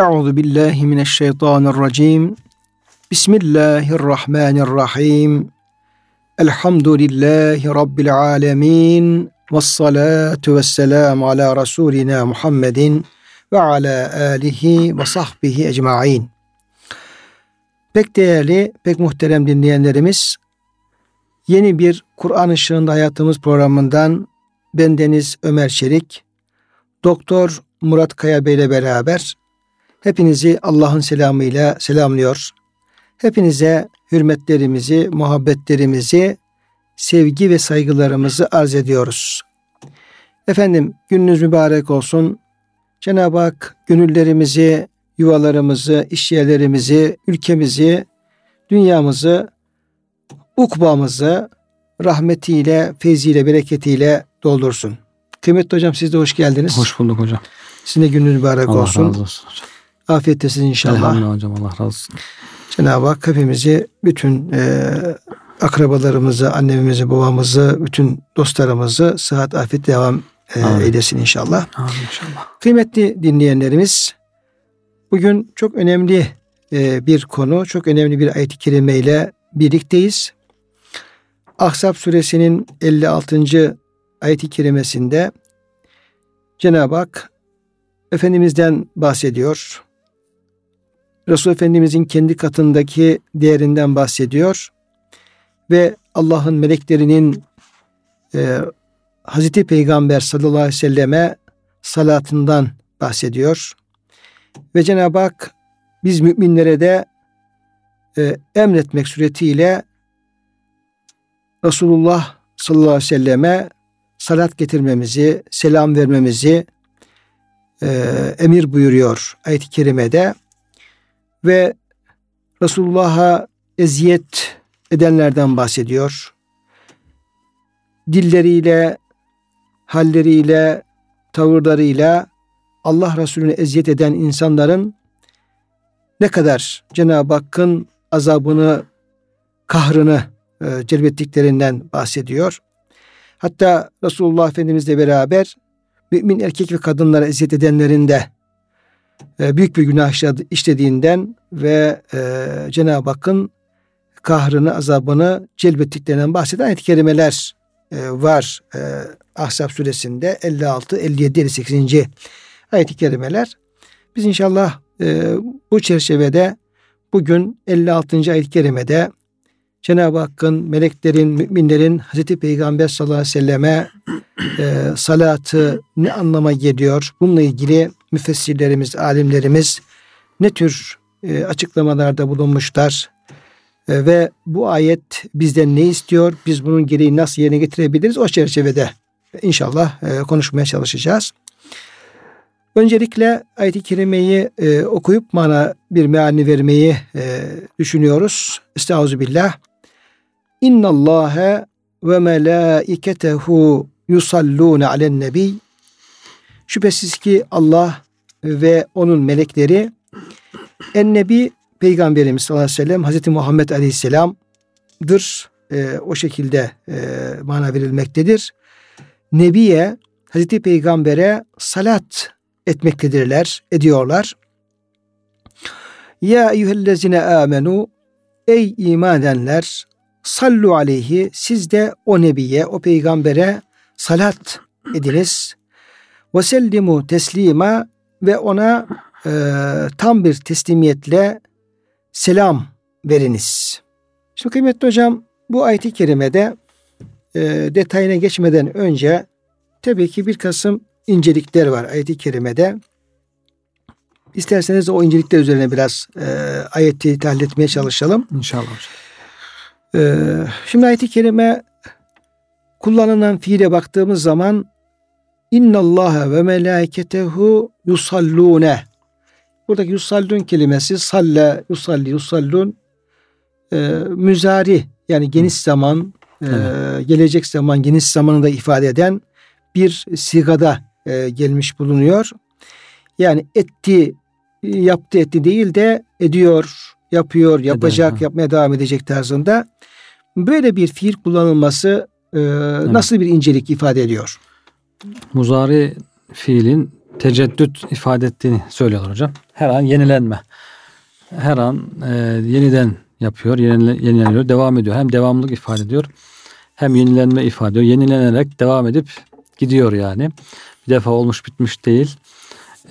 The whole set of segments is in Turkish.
Euzu billahi mineşşeytanirracim. Bismillahirrahmanirrahim. Elhamdülillahi rabbil alamin. Ves salatu vesselam ala rasulina Muhammedin ve ala alihi ve sahbihi ecmaîn. Pek değerli, pek muhterem dinleyenlerimiz, yeni bir Kur'an Işığında Hayatımız programından bendeniz Ömer Çelik, Doktor Murat Kaya Bey ile beraber hepinizi Allah'ın selamıyla selamlıyor. Hepinize hürmetlerimizi, muhabbetlerimizi, sevgi ve saygılarımızı arz ediyoruz. Efendim gününüz mübarek olsun. Cenab-ı Hak gönüllerimizi, yuvalarımızı, işyerlerimizi, ülkemizi, dünyamızı, ukbamızı rahmetiyle, feyziyle, bereketiyle doldursun. Kıymetli hocam siz de hoş geldiniz. Hoş bulduk hocam. Sizin de gününüz mübarek Allah olsun. razı olsun hocam. Afiyet olsun inşallah. Elhamdülillah hocam Allah razı olsun. Cenab-ı Hak hepimizi, bütün e, akrabalarımızı, annemizi, babamızı, bütün dostlarımızı sıhhat, afiyet devam e, Amin. eylesin inşallah. Amin inşallah. Kıymetli dinleyenlerimiz, bugün çok önemli e, bir konu, çok önemli bir ayet-i kerime ile birlikteyiz. Ahzab suresinin 56. ayet-i kerimesinde Cenab-ı Hak Efendimiz'den bahsediyor. Resul Efendimiz'in kendi katındaki değerinden bahsediyor. Ve Allah'ın meleklerinin e, Hazreti Peygamber sallallahu aleyhi ve selleme salatından bahsediyor. Ve Cenab-ı Hak biz müminlere de e, emretmek suretiyle Resulullah sallallahu aleyhi ve selleme salat getirmemizi, selam vermemizi e, emir buyuruyor ayet-i kerimede. Ve Resulullah'a eziyet edenlerden bahsediyor. Dilleriyle, halleriyle, tavırlarıyla Allah Resulüne eziyet eden insanların ne kadar Cenab-ı Hakk'ın azabını, kahrını e, celbettiklerinden bahsediyor. Hatta Resulullah Efendimizle beraber mümin erkek ve kadınlara eziyet edenlerin de büyük bir günah işledi- işlediğinden ve e, Cenab-ı Hakk'ın kahrını, azabını celbettiklerinden bahseden ayet-i kerimeler e, var. E, Ahzab suresinde 56, 57, 58. ayet-i kerimeler. Biz inşallah e, bu çerçevede bugün 56. ayet-i kerimede Cenab-ı Hakk'ın, meleklerin, müminlerin Hazreti Peygamber sallallahu aleyhi ve selleme e, salatı ne anlama geliyor? Bununla ilgili müfessirlerimiz, alimlerimiz ne tür e, açıklamalarda bulunmuşlar? E, ve bu ayet bizden ne istiyor? Biz bunun gereği nasıl yerine getirebiliriz? O çerçevede inşallah e, konuşmaya çalışacağız. Öncelikle ayet-i kerimeyi e, okuyup mana bir mealini vermeyi e, düşünüyoruz. Estağfirullah. İnna Allahe ve melaiketehu yusallune alen nebi. Şüphesiz ki Allah ve onun melekleri en nebi Peygamberimiz sallallahu aleyhi ve sellem Hazreti Muhammed aleyhisselam'dır. E, o şekilde e, mana verilmektedir. Nebiye Hazreti Peygamber'e salat etmektedirler, ediyorlar. Ya eyyühellezine amenu ey iman edenler sallu aleyhi siz de o nebiye, o peygambere salat ediniz. Ve sellimu teslima ve ona e, tam bir teslimiyetle selam veriniz. Şimdi kıymetli hocam bu ayet-i kerimede e, detayına geçmeden önce tabii ki bir kısım incelikler var ayet-i kerimede. İsterseniz o incelikler üzerine biraz e, ayeti tahlil etmeye çalışalım. İnşallah hocam. Ee, şimdi ayet-i kerime kullanılan fiile baktığımız zaman İnna Allah ve melaiketehu yusallune. Buradaki yusallun kelimesi salle, yusalli, yusallun e, müzari yani geniş zaman, e, Evet. gelecek zaman, geniş zamanı da ifade eden bir sigada e, gelmiş bulunuyor. Yani etti, yaptı etti değil de ediyor, yapıyor, yapacak, ha. yapmaya devam edecek tarzında. Böyle bir fiil kullanılması e, nasıl bir incelik ifade ediyor? Muzari fiilin teceddüt ifade ettiğini söylüyorlar hocam. Her an yenilenme. Her an e, yeniden yapıyor, yenile, yenileniyor, devam ediyor. Hem devamlılık ifade ediyor, hem yenilenme ifade ediyor. Yenilenerek devam edip gidiyor yani. Bir defa olmuş bitmiş değil.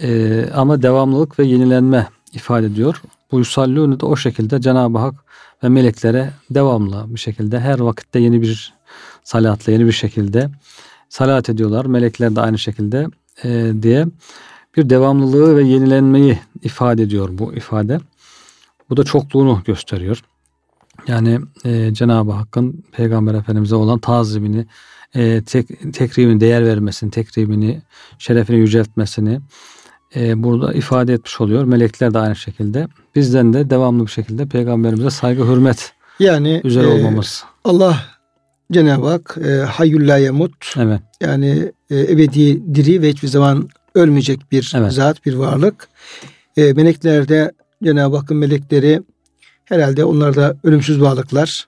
E, ama devamlılık ve yenilenme ifade ediyor. Bu yusallûnü de o şekilde Cenab-ı Hak ve meleklere devamlı bir şekilde her vakitte yeni bir salatla yeni bir şekilde salat ediyorlar. Melekler de aynı şekilde e, diye bir devamlılığı ve yenilenmeyi ifade ediyor bu ifade. Bu da çokluğunu gösteriyor. Yani e, Cenab-ı Hakk'ın Peygamber Efendimiz'e olan tazimini, e, tek, tekribini değer vermesini, tekribini, şerefini yüceltmesini e, burada ifade etmiş oluyor. Melekler de aynı şekilde. Bizden de devamlı bir şekilde Peygamberimize saygı, hürmet yani üzere e, olmamız. Allah Cenab-ı Hak e, hayyul la yemut Evet. yani e, ebedi diri ve hiçbir zaman ölmeyecek bir Evet. zat, bir varlık. E, meleklerde Cenab-ı Hakk'ın melekleri herhalde onlar da ölümsüz varlıklar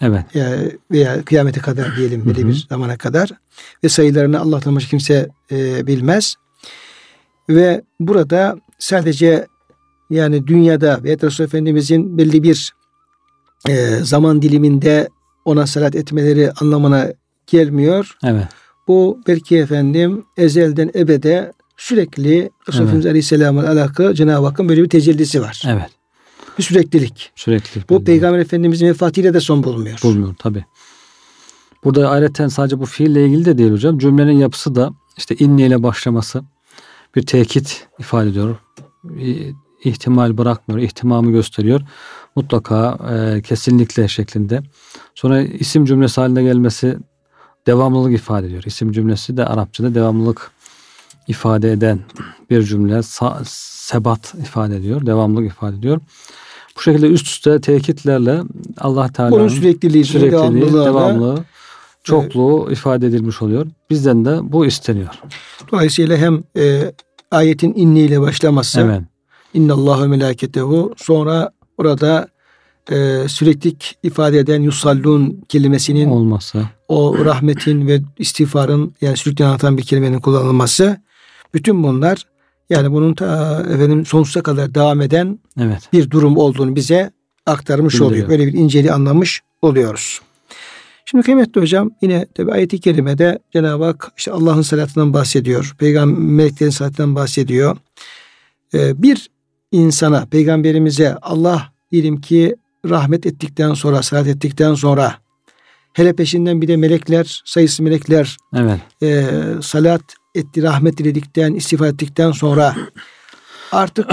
Evet. e, veya kıyamete kadar diyelim Hı belli hı. bir zamana kadar ve sayılarını Allah'tan başka kimse e, bilmez. Ve burada sadece yani dünyada ve Resul Efendimizin belli bir e, zaman diliminde ona salat etmeleri anlamına gelmiyor. Evet. Bu belki efendim ezelden ebede sürekli Resul Evet. Aleyhisselam'ın alakalı Cenab-ı Hakk'ın böyle bir tecellisi var. Evet. Bir süreklilik. Sürekli. Bu Peygamber Efendimizin vefatıyla de son bulmuyor. bulmuyor tabi. Burada ayrıca sadece bu fiille ilgili de değil hocam. Cümlenin yapısı da işte inne ile başlaması bir tekit ifade ediyor. İhtimal bırakmıyor, ihtimamı gösteriyor. Mutlaka e, kesinlikle şeklinde. Sonra isim cümlesi haline gelmesi devamlılık ifade ediyor. İsim cümlesi de Arapçada devamlılık ifade eden bir cümle. Sa- sebat ifade ediyor, devamlılık ifade ediyor. Bu şekilde üst üste tekitlerle Allah Teala'nın Bunun sürekliliği, sürekliliği, devamlılığı, devamlılığı, çokluğu ifade edilmiş oluyor. Bizden de bu isteniyor. Dolayısıyla hem e, ayetin inniyle başlaması, Evet. İnnallahu ve melaketehu sonra orada e, süreklilik ifade eden yusallun kelimesinin Olması. o rahmetin ve istiğfarın yani sürekli anlatan bir kelimenin kullanılması bütün bunlar yani bunun ta, efendim sonsuza kadar devam eden Evet. bir durum olduğunu bize aktarmış Bildiriyor. oluyor. Böyle bir inceliği anlamış oluyoruz. Şimdi kıymetli hocam yine tabi ayet-i kerimede Cenab-ı Hak işte Allah'ın salatından bahsediyor. Peygamber meleklerin salatından bahsediyor. Ee, bir insana, peygamberimize Allah diyelim ki rahmet ettikten sonra, salat ettikten sonra hele peşinden bir de melekler, sayısı melekler Evet. e, salat etti, rahmet diledikten, istiğfar ettikten sonra artık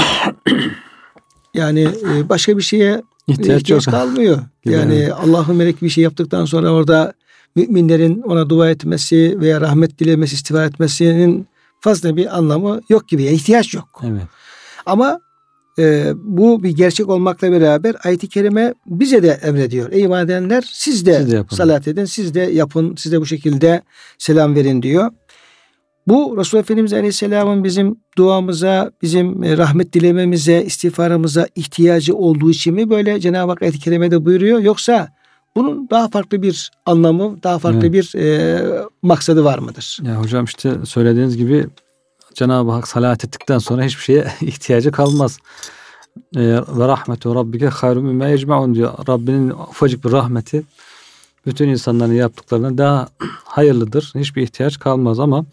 yani e, başka bir şeye İhtiyaç, ihtiyaç yok. kalmıyor. Gibi, Yani evet. Allah'ın melek bir şey yaptıktan sonra orada müminlerin ona dua etmesi veya rahmet dilemesi, istiğfar etmesinin fazla bir anlamı yok gibi. Yani ihtiyaç yok. Evet. Ama e, bu bir gerçek olmakla beraber ayet-i kerime bize de emrediyor. Ey iman edenler siz de, Siz de yapın. salat edin, siz de yapın, siz de bu şekilde selam verin diyor. Bu Resulullah Efendimiz Aleyhisselam'ın bizim duamıza, bizim e, rahmet dilememize, istiğfarımıza ihtiyacı olduğu için mi böyle Cenab-ı Hak ayet-i kerimede buyuruyor? Yoksa bunun daha farklı bir anlamı, daha farklı Evet. bir e, maksadı var mıdır? Ya hocam işte söylediğiniz gibi Cenab-ı Hak salat ettikten sonra hiçbir şeye ihtiyacı kalmaz. Ee, Ve rahmetu rabbike hayrun mimme yecmaun diyor. Rabbinin ufacık bir rahmeti bütün insanların yaptıklarından daha hayırlıdır. Hiçbir ihtiyaç kalmaz ama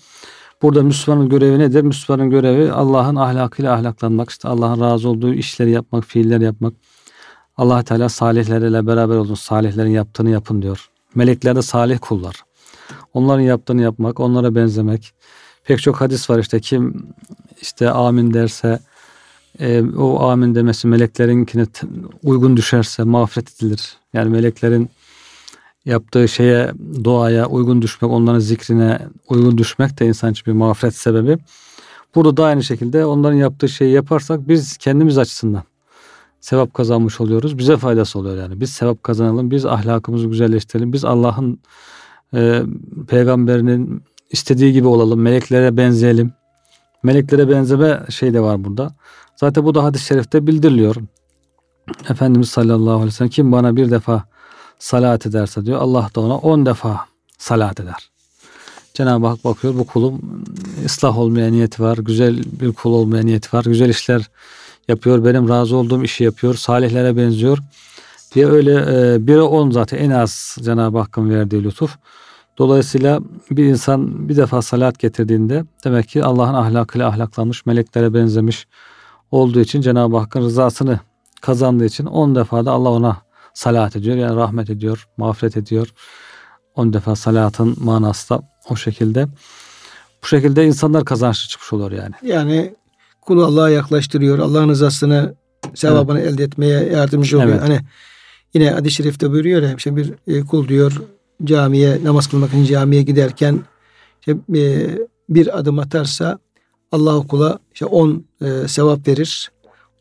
burada Müslümanın görevi nedir? Müslümanın görevi Allah'ın ahlakıyla ahlaklanmak, işte Allah'ın razı olduğu işleri yapmak, fiiller yapmak. allah Teala salihlerle beraber olun. Salihlerin yaptığını yapın diyor. Melekler de salih kullar. Onların yaptığını yapmak, onlara benzemek. Pek çok hadis var işte kim işte amin derse e, o amin demesi meleklerinkine uygun düşerse mağfiret edilir. Yani meleklerin yaptığı şeye, duaya uygun düşmek, onların zikrine uygun düşmek de insan için bir mağfiret sebebi. Burada da aynı şekilde onların yaptığı şeyi yaparsak biz kendimiz açısından sevap kazanmış oluyoruz. Bize faydası oluyor yani. Biz sevap kazanalım, biz ahlakımızı güzelleştirelim, biz Allah'ın e, peygamberinin istediği gibi olalım, meleklere benzeyelim. Meleklere benzeme şey de var burada. Zaten bu da hadis-i şerifte bildiriliyor. Efendimiz sallallahu aleyhi ve sellem kim bana bir defa salat ederse diyor Allah da ona on defa salat eder. Cenab-ı Hak bakıyor bu kulum ıslah olmaya niyeti var, güzel bir kul olmaya niyeti var, güzel işler yapıyor, benim razı olduğum işi yapıyor, salihlere benziyor diye öyle e, bire on zaten en az Cenab-ı Hakk'ın verdiği lütuf. Dolayısıyla bir insan bir defa salat getirdiğinde demek ki Allah'ın ahlakıyla ahlaklanmış, meleklere benzemiş olduğu için Cenab-ı Hakk'ın rızasını kazandığı için on defa da Allah ona salat ediyor. Yani rahmet ediyor, mağfiret ediyor. On defa salatın manası da o şekilde. Bu şekilde insanlar kazançlı çıkmış olur yani. Yani kulu Allah'a yaklaştırıyor. Allah'ın rızasını, sevabını evet. elde etmeye yardımcı oluyor. Evet. Hani yine hadis-i şerifte buyuruyor ya işte bir e, kul diyor camiye namaz kılmak için camiye giderken işte, e, bir adım atarsa Allah kula işte on e, sevap verir.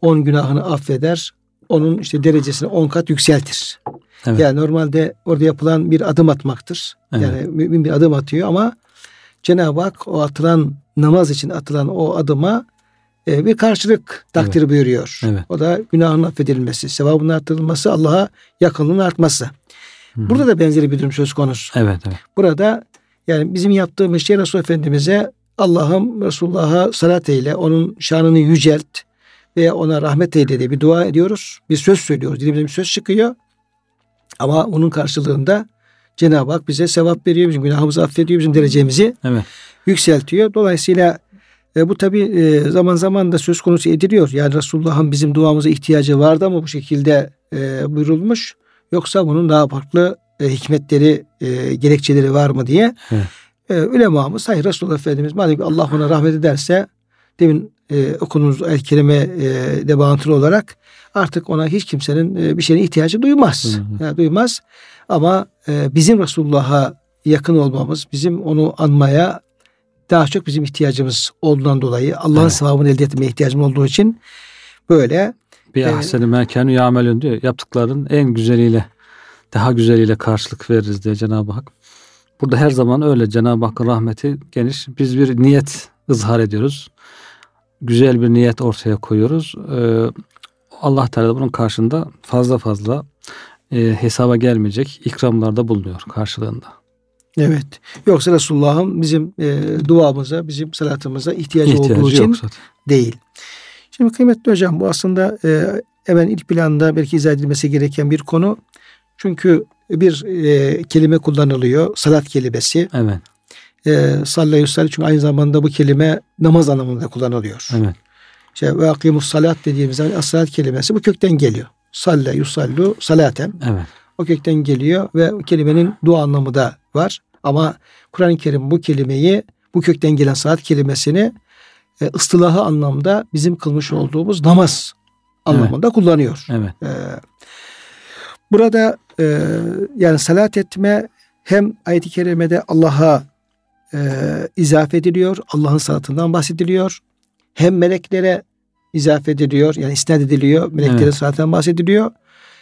On günahını affeder. Onun işte derecesini on kat yükseltir. Evet. Yani normalde orada yapılan bir adım atmaktır. Evet. Yani mümin bir adım atıyor ama Cenab-ı Hak o atılan namaz için atılan o adıma e, bir karşılık takdir evet. buyuruyor. Evet. O da günahın affedilmesi, sevabının artırılması, Allah'a yakınlığın artması. Hı-hı. Burada da benzeri bir durum söz konusu. Evet, evet. Burada yani bizim yaptığımız şey Resul Efendimiz'e Allah'ım Resulullah'a salat eyle, onun şanını yücelt veya ona rahmet eyle diye bir dua ediyoruz. Bir söz söylüyoruz. Dilimizden bir söz çıkıyor. Ama onun karşılığında Cenab-ı Hak bize sevap veriyor. Bizim günahımızı affediyor. Bizim derecemizi evet. yükseltiyor. Dolayısıyla e, bu tabi e, zaman zaman da söz konusu ediliyor. Yani Resulullah'ın bizim duamıza ihtiyacı vardı ama bu şekilde e, buyurulmuş. Yoksa bunun daha farklı e, hikmetleri, e, gerekçeleri var mı diye. Evet. E, ulemamız hayır Resulullah Efendimiz madem Allah ona rahmet ederse demin e, okunuz el kelime e, de bağıntılı olarak artık ona hiç kimsenin e, bir şeyine ihtiyacı duymaz. Hı hı. Yani duymaz. Ama e, bizim Resulullah'a yakın olmamız, bizim onu anmaya daha çok bizim ihtiyacımız olduğundan dolayı Allah'ın evet. sevabını elde etmeye ihtiyacım olduğu için böyle bir e, ahseni mekânü yamelün diyor. Yaptıkların en güzeliyle daha güzeliyle karşılık veririz diye Cenab-ı Hak. Burada her zaman öyle Cenab-ı Hakk'ın rahmeti geniş. Biz bir niyet ızhar ediyoruz. Güzel bir niyet ortaya koyuyoruz. Ee, Allah Teala bunun karşında fazla fazla e, hesaba gelmeyecek ikramlarda bulunuyor karşılığında. Evet. Yoksa Resulullah'ın bizim e, duamıza, bizim salatımıza ihtiyacı, ihtiyacı olduğu için zaten. değil. Şimdi kıymetli hocam bu aslında e, hemen ilk planda belki izah edilmesi gereken bir konu. Çünkü bir e, kelime kullanılıyor. Salat kelimesi. Evet. E, sallallahu aleyhi çünkü aynı zamanda bu kelime namaz anlamında kullanılıyor. Evet. İşte ve akimus salat dediğimiz zaman salat kelimesi bu kökten geliyor. Salle yusallu salaten. Evet. O kökten geliyor ve kelimenin dua anlamı da var. Ama Kur'an-ı Kerim bu kelimeyi bu kökten gelen saat kelimesini e, ıstılahı anlamda bizim kılmış olduğumuz namaz anlamında evet. kullanıyor. Evet. E, burada e, yani salat etme hem ayet-i kerimede Allah'a e, izafe ediliyor. Allah'ın salatından bahsediliyor. Hem meleklere izafe ediliyor. Yani isnat ediliyor. Meleklerin evet. salatından bahsediliyor.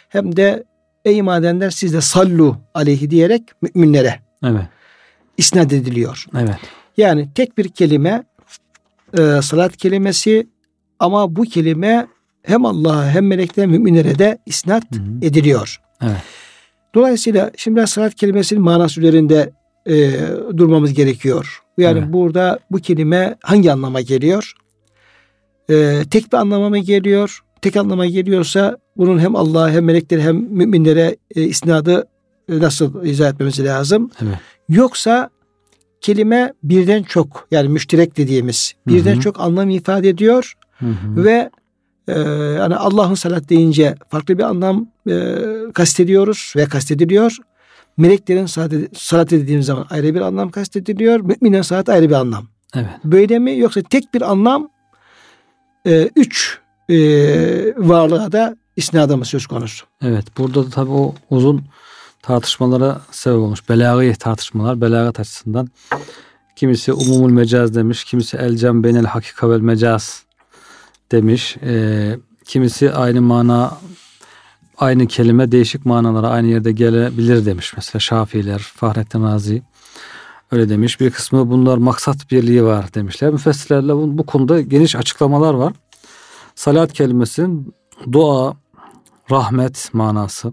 Hem de ey madenler siz de sallu aleyhi diyerek müminlere evet. isnat ediliyor. Evet. Yani tek bir kelime e, salat kelimesi ama bu kelime hem Allah'a hem meleklere müminlere de isnat hı hı. ediliyor. Evet. Dolayısıyla şimdi salat kelimesinin manası üzerinde e, durmamız gerekiyor. Yani evet. burada bu kelime hangi anlama geliyor? E, tek bir anlama mı geliyor? Tek anlama geliyorsa bunun hem Allah'a hem meleklere hem müminlere e, isnadı e, nasıl izah etmemiz lazım? Evet. Yoksa kelime birden çok yani müşterek dediğimiz birden hı hı. çok anlam ifade ediyor hı hı. ve e, yani Allah'ın salat deyince farklı bir anlam e, kastediyoruz ve kastediliyor. Meleklerin salat, salat dediğimiz zaman ayrı bir anlam kastediliyor. Müminin salat ayrı bir anlam. Evet. Böyle mi yoksa tek bir anlam e, üç e, varlığa da isnadı mı söz konusu? Evet burada da tabii o uzun tartışmalara sebep olmuş. Belagı tartışmalar belagat açısından. Kimisi umumul mecaz demiş. Kimisi elcem benel hakika vel mecaz demiş. E, kimisi aynı mana aynı kelime değişik manalara aynı yerde gelebilir demiş. Mesela Şafiiler, Fahrettin Razi öyle demiş. Bir kısmı bunlar maksat birliği var demişler. Müfessirlerle bu, bu konuda geniş açıklamalar var. Salat kelimesinin dua, rahmet manası,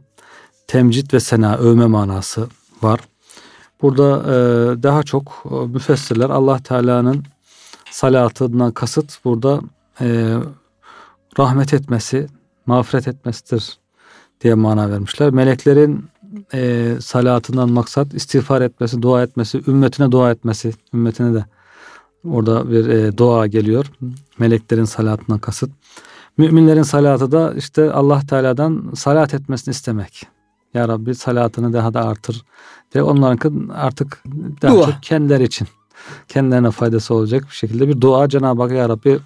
temcit ve sena, övme manası var. Burada e, daha çok e, müfessirler Allah Teala'nın salatından kasıt burada e, rahmet etmesi, mağfiret etmesidir diye mana vermişler. Meleklerin e, salatından maksat istiğfar etmesi, dua etmesi, ümmetine dua etmesi, ümmetine de orada bir e, dua geliyor. Meleklerin salatından kasıt. Müminlerin salatı da işte Allah Teala'dan salat etmesini istemek. Ya Rabbi salatını daha da artır. Ve onların artık daha dua. çok kendileri için kendilerine faydası olacak bir şekilde bir dua Cenab-ı Hak Ya Rabbi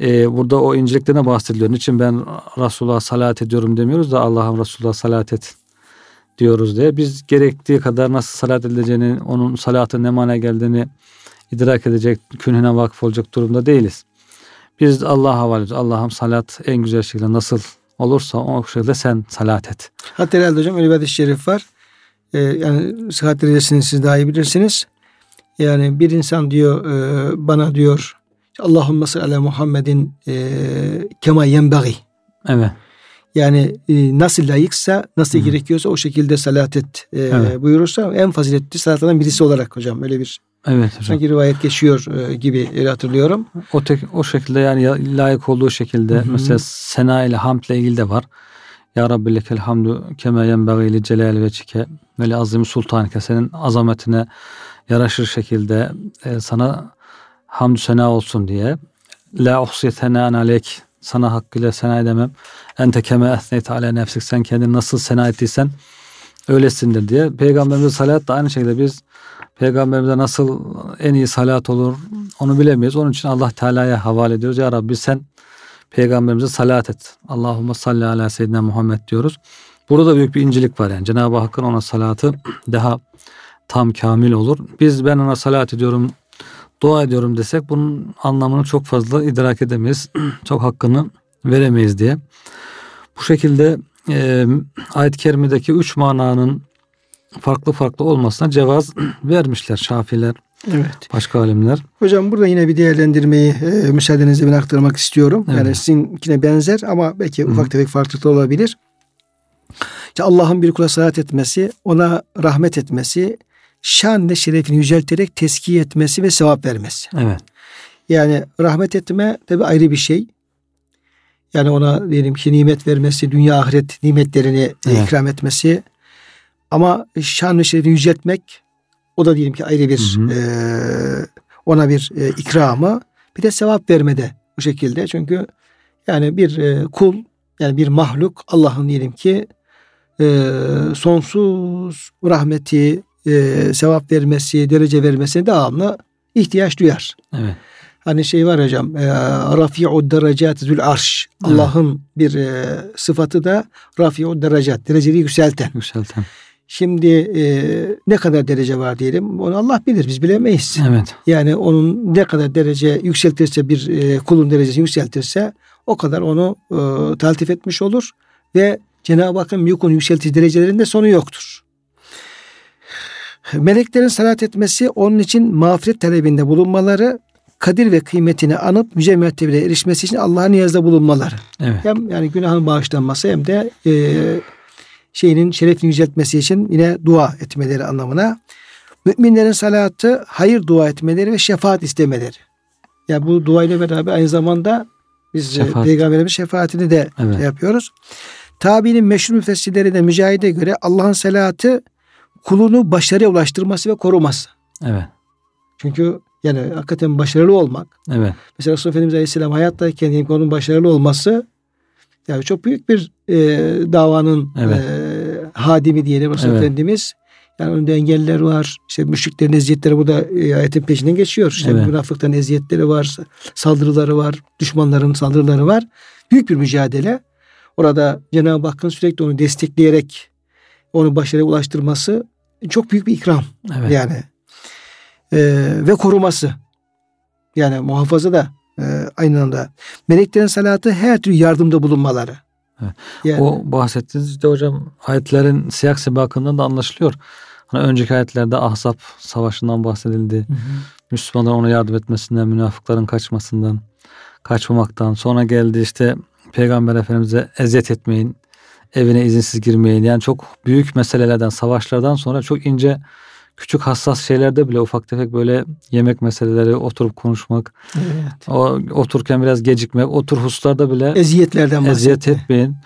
e, burada o inceliklerine bahsediliyor. Niçin ben Resulullah'a salat ediyorum demiyoruz da Allah'ım Resulullah'a salat et diyoruz diye. Biz gerektiği kadar nasıl salat edileceğini, onun salatın ne mana geldiğini idrak edecek, künhüne vakıf olacak durumda değiliz. Biz Allah'a havale ediyoruz. Allah'ım salat en güzel şekilde nasıl olursa o şekilde sen salat et. Hatta herhalde hocam öyle bir hadis-i şerif var. Ee, yani sıhhat derecesini siz daha iyi bilirsiniz. Yani bir insan diyor e, bana diyor Allahümme salli ala Muhammedin e, kema yenbagi. Evet. Yani e, nasıl layıksa, nasıl Hı-hı. gerekiyorsa o şekilde salat et e, evet. buyurursa en faziletli salatlardan birisi olarak hocam öyle bir Evet hocam. Sanki rivayet geçiyor e, gibi hatırlıyorum. O tek o şekilde yani layık olduğu şekilde Hı-hı. mesela sena ile hamd ile ilgili de var. Ya Rabbi lekel hamdu kema yenbagî li celal ve çike ve li azim sultanike senin azametine yaraşır şekilde e, sana hamdü sena olsun diye. La uhsi senan aleyk sana hakkıyla sena edemem. Ente keme esneyt ala nefsik sen kendini nasıl sena ettiysen öylesindir diye. Peygamberimize salat da aynı şekilde biz peygamberimize nasıl en iyi salat olur onu bilemeyiz. Onun için Allah Teala'ya havale ediyoruz. Ya Rabbi sen peygamberimize salat et. Allahümme salli ala seyyidina Muhammed diyoruz. Burada da büyük bir incelik var yani. Cenab-ı Hakk'ın ona salatı daha tam kamil olur. Biz ben ona salat ediyorum, dua ediyorum desek bunun anlamını çok fazla idrak edemeyiz. çok hakkını veremeyiz diye. Bu şekilde e, ayet-i kerimedeki üç mananın farklı farklı olmasına cevaz vermişler Şafiler. Evet. Başka alimler. Hocam burada yine bir değerlendirmeyi e, müsaadenizle ben aktarmak istiyorum. Evet. Yani sizinkine benzer ama belki Hı-hı. ufak tefek farklılıklar olabilir. İşte Allah'ın bir kula salat etmesi, ona rahmet etmesi, şan ve şerefini yücelterek teskiye etmesi ve sevap vermesi. Evet. Yani rahmet etme tabi ayrı bir şey. Yani ona diyelim ki nimet vermesi, dünya ahiret nimetlerini evet. ikram etmesi. Ama şan ve şerefini yüceltmek o da diyelim ki ayrı bir hı hı. E, ona bir e, ikramı. Bir de sevap vermede bu şekilde. Çünkü yani bir e, kul yani bir mahluk Allah'ın diyelim ki e, sonsuz rahmeti, e, sevap vermesi, derece vermesine devamlı ihtiyaç duyar. Evet. Hani şey var hocam, e, Rafi'u derecatül arş. Evet. Allah'ın bir e, sıfatı da Rafi'u derecat, dereceyi yükselten. Yükselten. Şimdi e, ne kadar derece var diyelim onu Allah bilir biz bilemeyiz. Evet. Yani onun ne kadar derece yükseltirse bir e, kulun derecesini yükseltirse o kadar onu e, taltif etmiş olur ve Cenab-ı Hakk'ın büyük yükseltici derecelerinde sonu yoktur. Meleklerin salat etmesi onun için mağfiret talebinde bulunmaları, kadir ve kıymetini anıp yüce mertebelere erişmesi için Allah'a niyazda bulunmaları. Evet. Hem yani günahın bağışlanması hem de e, şeyinin şerefini yüceltmesi için yine dua etmeleri anlamına. Müminlerin salatı hayır dua etmeleri ve şefaat istemeleri. Yani bu dua ile beraber aynı zamanda biz e, Şefaat. peygamberimiz şefaatini de evet. şey yapıyoruz. Tabi'nin meşhur müfessirleri de mücahide göre Allah'ın salatı kulunu başarıya ulaştırması ve koruması. Evet. Çünkü yani hakikaten başarılı olmak. Evet. Mesela Resulullah Efendimiz Aleyhisselam hayattayken onun başarılı olması yani çok büyük bir e, davanın evet. e, hadimi diyelim Resulullah evet. Efendimiz. Yani önünde engeller var. İşte müşriklerin eziyetleri burada e, ayetin peşinden geçiyor. İşte evet. münafıkların eziyetleri var. Saldırıları var. Düşmanların saldırıları var. Büyük bir mücadele. Orada Cenab-ı Hakk'ın sürekli onu destekleyerek onu başarıya ulaştırması çok büyük bir ikram. Evet. Yani e, ve koruması. Yani muhafaza da e, aynı anda. Meleklerin salatı her türlü yardımda bulunmaları. Yani, o bahsettiğiniz de hocam ayetlerin siyak sebakından da anlaşılıyor. Hani önceki ayetlerde Ahzab savaşından bahsedildi. Hı hı. Müslümanların ona yardım etmesinden, münafıkların kaçmasından, kaçmamaktan. Sonra geldi işte Peygamber Efendimiz'e eziyet etmeyin, evine izinsiz girmeyin. Yani çok büyük meselelerden, savaşlardan sonra çok ince küçük hassas şeylerde bile ufak tefek böyle yemek meseleleri oturup konuşmak. Evet. O otururken biraz gecikmek. Otur hususlarda bile Eziyetlerden eziyet etmeyin.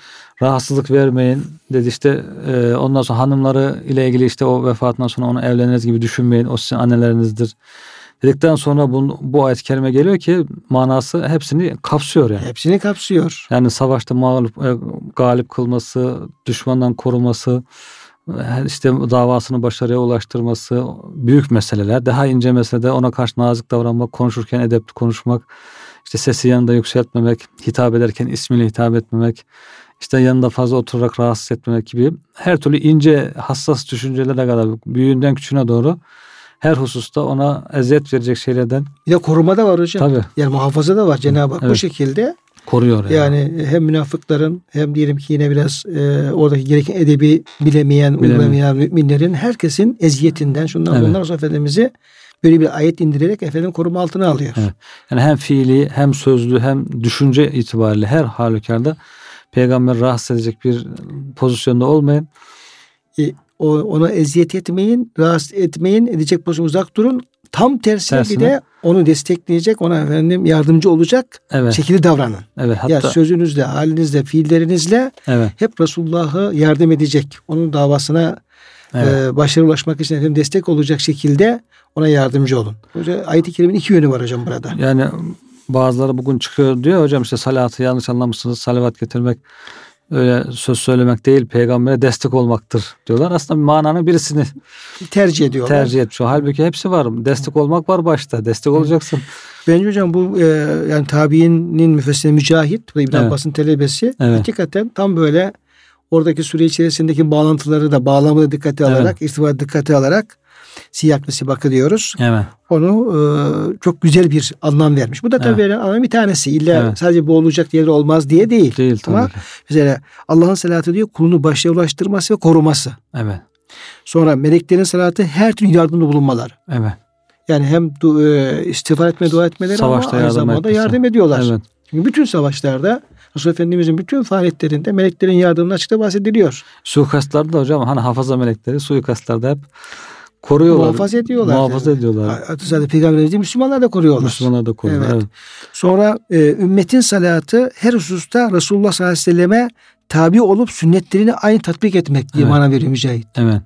Rahatsızlık vermeyin dedi işte e, ondan sonra hanımları ile ilgili işte o vefatından sonra onu evleniriz gibi düşünmeyin. O sizin annelerinizdir. Dedikten sonra bu, bu ayet-i kerime geliyor ki manası hepsini kapsıyor yani. Hepsini kapsıyor. Yani savaşta mağlup, e, galip kılması, düşmandan koruması, işte davasını başarıya ulaştırması büyük meseleler. Daha ince meselede ona karşı nazik davranmak, konuşurken edepli konuşmak, işte sesi yanında yükseltmemek, hitap ederken ismiyle hitap etmemek, işte yanında fazla oturarak rahatsız etmemek gibi her türlü ince hassas düşüncelere kadar büyüğünden küçüğüne doğru her hususta ona eziyet verecek şeylerden Bir de koruma da var hocam. tabii Yani muhafaza da var Cenab-ı Hak bu Evet. şekilde. Koruyor yani. Yani hem münafıkların hem diyelim ki yine biraz e, oradaki gereken edebi bilemeyen, Bilemeyen. uygulamayan müminlerin herkesin eziyetinden şundan Evet. bundan sonra Efendimiz'i böyle bir ayet indirerek efendim koruma altına alıyor. Evet. Yani hem fiili hem sözlü hem düşünce itibariyle her halükarda peygamber rahatsız edecek bir pozisyonda olmayın. E, ona eziyet etmeyin, rahatsız etmeyin, edecek pozisyon uzak durun. Tam tersine, Tersine. bir de onu destekleyecek, ona efendim yardımcı olacak Evet. şekilde davranın. Evet. ya Hatta sözünüzle, halinizle, fiillerinizle evet. hep Resulullah'ı yardım edecek. Onun davasına Evet. e, başarı ulaşmak için efendim destek olacak şekilde ona yardımcı olun. Hoca ayet-i kerimenin iki yönü var hocam burada. Yani bazıları bugün çıkıyor diyor hocam işte salatı yanlış anlamışsınız. Salavat getirmek öyle söz söylemek değil peygambere destek olmaktır diyorlar. Aslında mananın birisini Tercih ediyorlar. tercih etmiş. Halbuki hepsi var. Destek olmak var başta. Destek olacaksın. Bence hocam bu e, yani tabiinin müfessiri Mücahit, bu İbn Evet. Abbas'ın talebesi. Evet. Hakikaten tam böyle oradaki süre içerisindeki bağlantıları da bağlamı da dikkate Evet. alarak, irtibatı dikkate alarak siyaklı sibakı diyoruz. Evet. Onu e, çok güzel bir anlam vermiş. Bu da tabii Evet. verilen anlam bir tanesi. İlla Evet. sadece bu olacak diğeri olmaz diye değil. Değil tabii Ama mesela Allah'ın salatı diyor kulunu başa ulaştırması ve koruması. Evet. Sonra meleklerin salatı her türlü yardımda bulunmaları. Evet. Yani hem du, e, istiğfar etme, dua etmeleri Savaşta ama aynı zamanda etmesi. yardım ediyorlar. Evet. Çünkü bütün savaşlarda Resul Efendimizin bütün faaliyetlerinde meleklerin yardımından açıkta bahsediliyor. Suikastlarda hocam hani hafaza melekleri suikastlarda hep koruyorlar. Muhafaza ediyorlar. Muhafaza ediyorlar. Hatta zaten Peygamberimiz değil, Müslümanlar da koruyorlar. Müslümanlar da koruyor. Evet. Evet. Sonra e, ümmetin salatı her hususta Resulullah sallallahu aleyhi ve selleme tabi olup sünnetlerini aynı tatbik etmek diye Evet. mana veriyor Mücahit. Evet.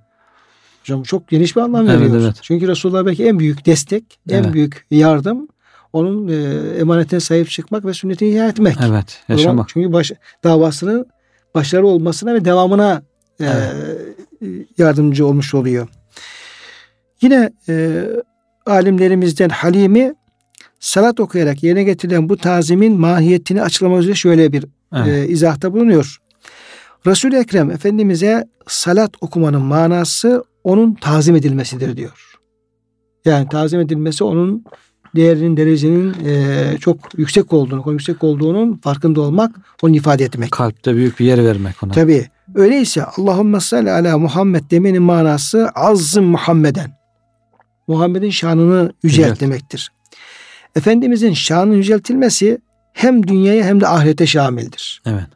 Hocam çok geniş bir anlam Evet, veriyor. evet. Çünkü Resulullah belki en büyük destek, en Evet. büyük yardım onun e, emanetine sahip çıkmak ve sünnetini ihya etmek. Evet. O zaman Yaşamak. Çünkü baş, davasının başarılı olmasına ve devamına e, yardımcı olmuş oluyor. Yine e, alimlerimizden Halimi salat okuyarak yerine getirilen bu tazimin mahiyetini açıklamak üzere şöyle bir Evet. e, izahta bulunuyor. Resul-i Ekrem Efendimiz'e salat okumanın manası onun tazim edilmesidir diyor. Yani tazim edilmesi onun değerinin, derecenin e, çok yüksek olduğunu, çok yüksek olduğunun farkında olmak, onu ifade etmek. Kalpte büyük bir yer vermek ona. Tabi. Öyleyse Allahümme salli ala Muhammed demenin manası azzım Muhammeden. Muhammed'in şanını yücelt demektir. Efendimizin şanının yüceltilmesi hem dünyaya hem de ahirete şamildir. Evet.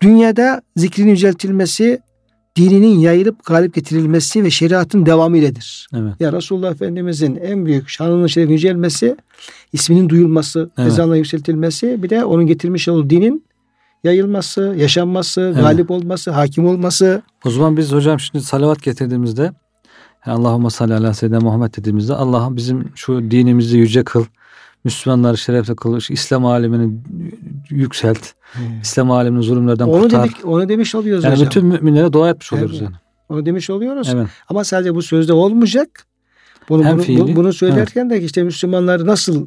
Dünyada zikrin yüceltilmesi, dininin yayılıp galip getirilmesi ve şeriatın devamı iledir. Evet. Ya Resulullah Efendimizin en büyük şanının şerefinin yücelmesi, isminin duyulması, Evet. ezanla yükseltilmesi, bir de onun getirmiş olduğu dinin yayılması, yaşanması, galip olması, hakim olması. O zaman biz hocam şimdi salavat getirdiğimizde Allahümme salli ala seyyidina Muhammed dediğimizde Allah'ım bizim şu dinimizi yüce kıl. Müslümanları şerefli kıl. İslam alemini yükselt. İslam alemini zulümlerden Onu kurtar. demek onu demiş oluyoruz yani hocam. bütün müminlere dua etmiş oluyoruz Evet. yani. Onu demiş oluyoruz. Evet. Ama sadece bu sözde olmayacak. Bunu Hem bunu, fiili, bunu söylerken de işte Müslümanlar nasıl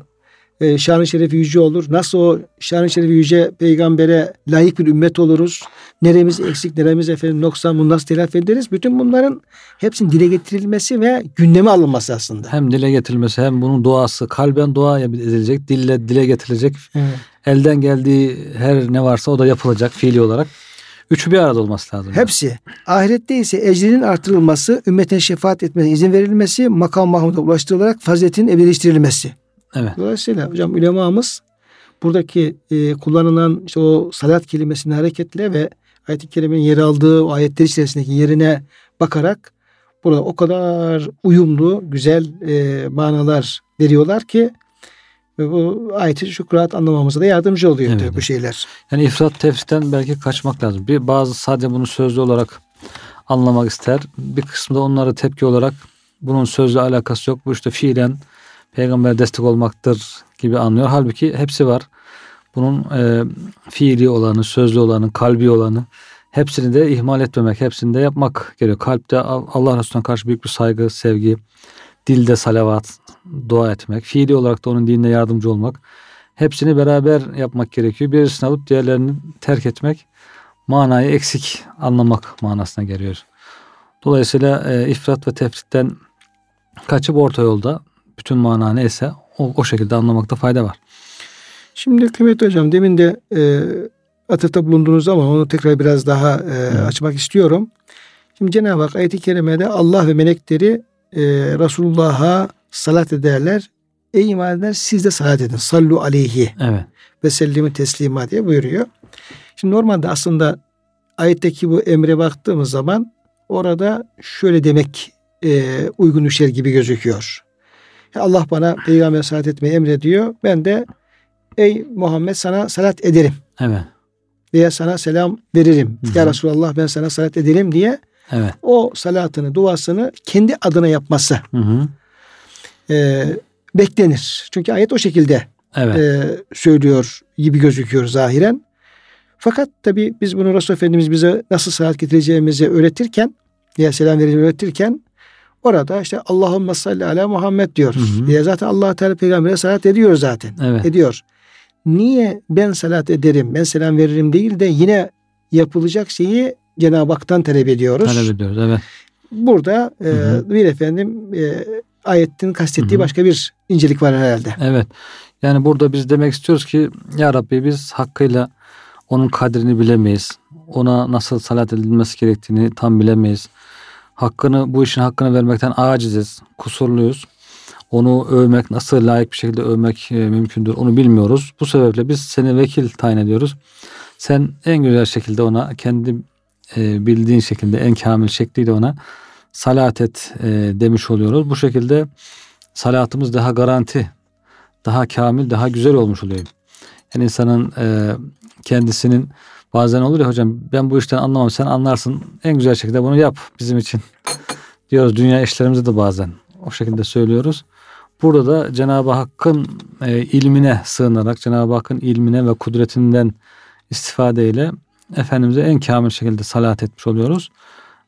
e, şanı şerefi yüce olur? Nasıl o şanı şerefi yüce peygambere layık bir ümmet oluruz? Neremiz eksik, neremiz efendim noksan bunu nasıl telafi ederiz? Bütün bunların hepsinin dile getirilmesi ve gündeme alınması aslında. Hem dile getirilmesi hem bunun duası kalben dua edilecek, dille dile getirilecek. Evet. Elden geldiği her ne varsa o da yapılacak fiili olarak. Üçü bir arada olması lazım. Hepsi. Ahirette ise ecrinin artırılması, ümmetine şefaat etmesine izin verilmesi, makam Mahmud'a ulaştırılarak faziletin ebedileştirilmesi. Evet. Dolayısıyla hocam ulemamız buradaki e, kullanılan işte o salat kelimesinin hareketle ve ayet-i kerimenin yer aldığı o ayetler içerisindeki yerine bakarak burada o kadar uyumlu, güzel e, manalar veriyorlar ki ve bu ayeti çok rahat anlamamıza da yardımcı oluyor Evet, tabii bu şeyler. Yani ifrat tefsitten belki kaçmak lazım. Bir bazı sadece bunu sözlü olarak anlamak ister. Bir kısmı da onlara tepki olarak bunun sözle alakası yok. Bu işte fiilen peygamber destek olmaktır gibi anlıyor. Halbuki hepsi var. Bunun e, fiili olanı, sözlü olanı, kalbi olanı hepsini de ihmal etmemek, hepsini de yapmak gerekiyor. Kalpte Al- Allah Resulüne karşı büyük bir saygı, sevgi, dilde salavat, dua etmek, fiili olarak da onun dinine yardımcı olmak. Hepsini beraber yapmak gerekiyor. Birisini alıp diğerlerini terk etmek manayı eksik anlamak manasına geliyor. Dolayısıyla e, ifrat ve tefritten kaçıp orta yolda bütün mana neyse o, o şekilde anlamakta fayda var. Şimdi kıymetli hocam demin de e, atıfta bulundunuz ama onu tekrar biraz daha e, Evet. açmak istiyorum. Şimdi Cenab-ı Hak ayet-i kerimede Allah ve melekleri e, Resulullah'a salat ederler. Ey iman edenler siz de salat edin. Sallu aleyhi Evet. ve sellimi teslima diye buyuruyor. Şimdi normalde aslında ayetteki bu emre baktığımız zaman orada şöyle demek e, uygun düşer gibi gözüküyor. Allah bana peygamber salat etmeyi emrediyor. Ben de ey Muhammed sana salat ederim Evet. veya sana selam veririm. Hı hı. Ya Resulallah ben sana salat ederim diye Evet. o salatını, duasını kendi adına yapması e, beklenir. Çünkü ayet o şekilde Evet. e, söylüyor gibi gözüküyor zahiren. Fakat tabi biz bunu Resul Efendimiz bize nasıl salat getireceğimizi öğretirken ya selam vereceğimizi öğretirken orada işte Allahümme salli ala Muhammed diyor. Hı hı. Ya zaten allah Teala peygambere salat ediyor zaten. Evet. Ediyor. Niye ben salat ederim, ben selam veririm değil de yine yapılacak şeyi Cenab-ı Hak'tan talep ediyoruz. Talep ediyoruz. Evet. Burada e, Hı bir efendim e, ayetin kastettiği Hı hı. başka bir incelik var herhalde. Evet. Yani burada biz demek istiyoruz ki ya Rabbi biz hakkıyla onun kadrini bilemeyiz. Ona nasıl salat edilmesi gerektiğini tam bilemeyiz. Hakkını bu işin hakkını vermekten aciziz, kusurluyuz. Onu övmek nasıl layık bir şekilde övmek e, mümkündür onu bilmiyoruz. Bu sebeple biz seni vekil tayin ediyoruz. Sen en güzel şekilde ona kendi e, bildiğin şekilde en kamil şekliyle ona salat et e, demiş oluyoruz. Bu şekilde salatımız daha garanti daha kamil, daha güzel olmuş oluyor. Yani insanın e, kendisinin bazen olur ya hocam ben bu işten anlamam sen anlarsın en güzel şekilde bunu yap bizim için diyoruz dünya işlerimizde de bazen o şekilde söylüyoruz. Burada da Cenab-ı Hakk'ın e, ilmine sığınarak Cenab-ı Hakk'ın ilmine ve kudretinden istifadeyle Efendimiz'e en kamil şekilde salat etmiş oluyoruz.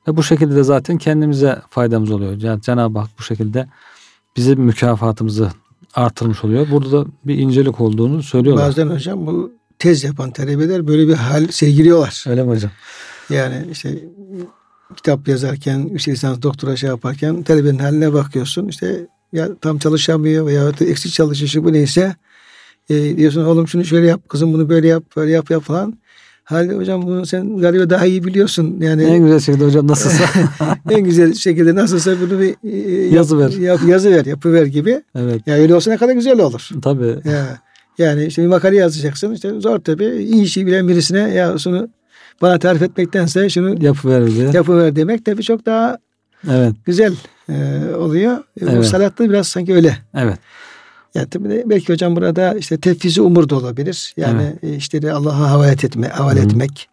Ve bu şekilde de zaten kendimize faydamız oluyor. Yani Cenab-ı Hak bu şekilde bizim mükafatımızı artırmış oluyor. Burada da bir incelik olduğunu söylüyorlar. Bazen hocam bu tez yapan talebeler böyle bir hal sergiliyorlar. Öyle mi hocam? Yani işte kitap yazarken, yüksek lisans doktora şey yaparken talebenin haline bakıyorsun. İşte ya tam çalışamıyor veya da eksik çalışışı bu neyse e, diyorsun oğlum şunu şöyle yap, kızım bunu böyle yap, böyle yap yap falan. Halde hocam bunu sen galiba daha iyi biliyorsun. Yani En güzel şekilde hocam nasılsa. en güzel şekilde nasılsa bunu bir e, yap- Yazı ver. Yap, yazı ver, yapıver gibi. evet. Ya öyle olsa ne kadar güzel olur. Tabii. Ya, yani işte bir makale yazacaksın. işte zor tabii. İyi işi bilen birisine ya şunu bana tarif etmektense şunu Yapıver bize. yapıver demek tabii çok daha Evet. güzel e, oluyor. E, Bu Evet. salatta biraz sanki öyle. Evet. Yani tabii belki hocam burada işte tefvizi umur da olabilir. Yani e, işte de Allah'a havale etme, havale etmek.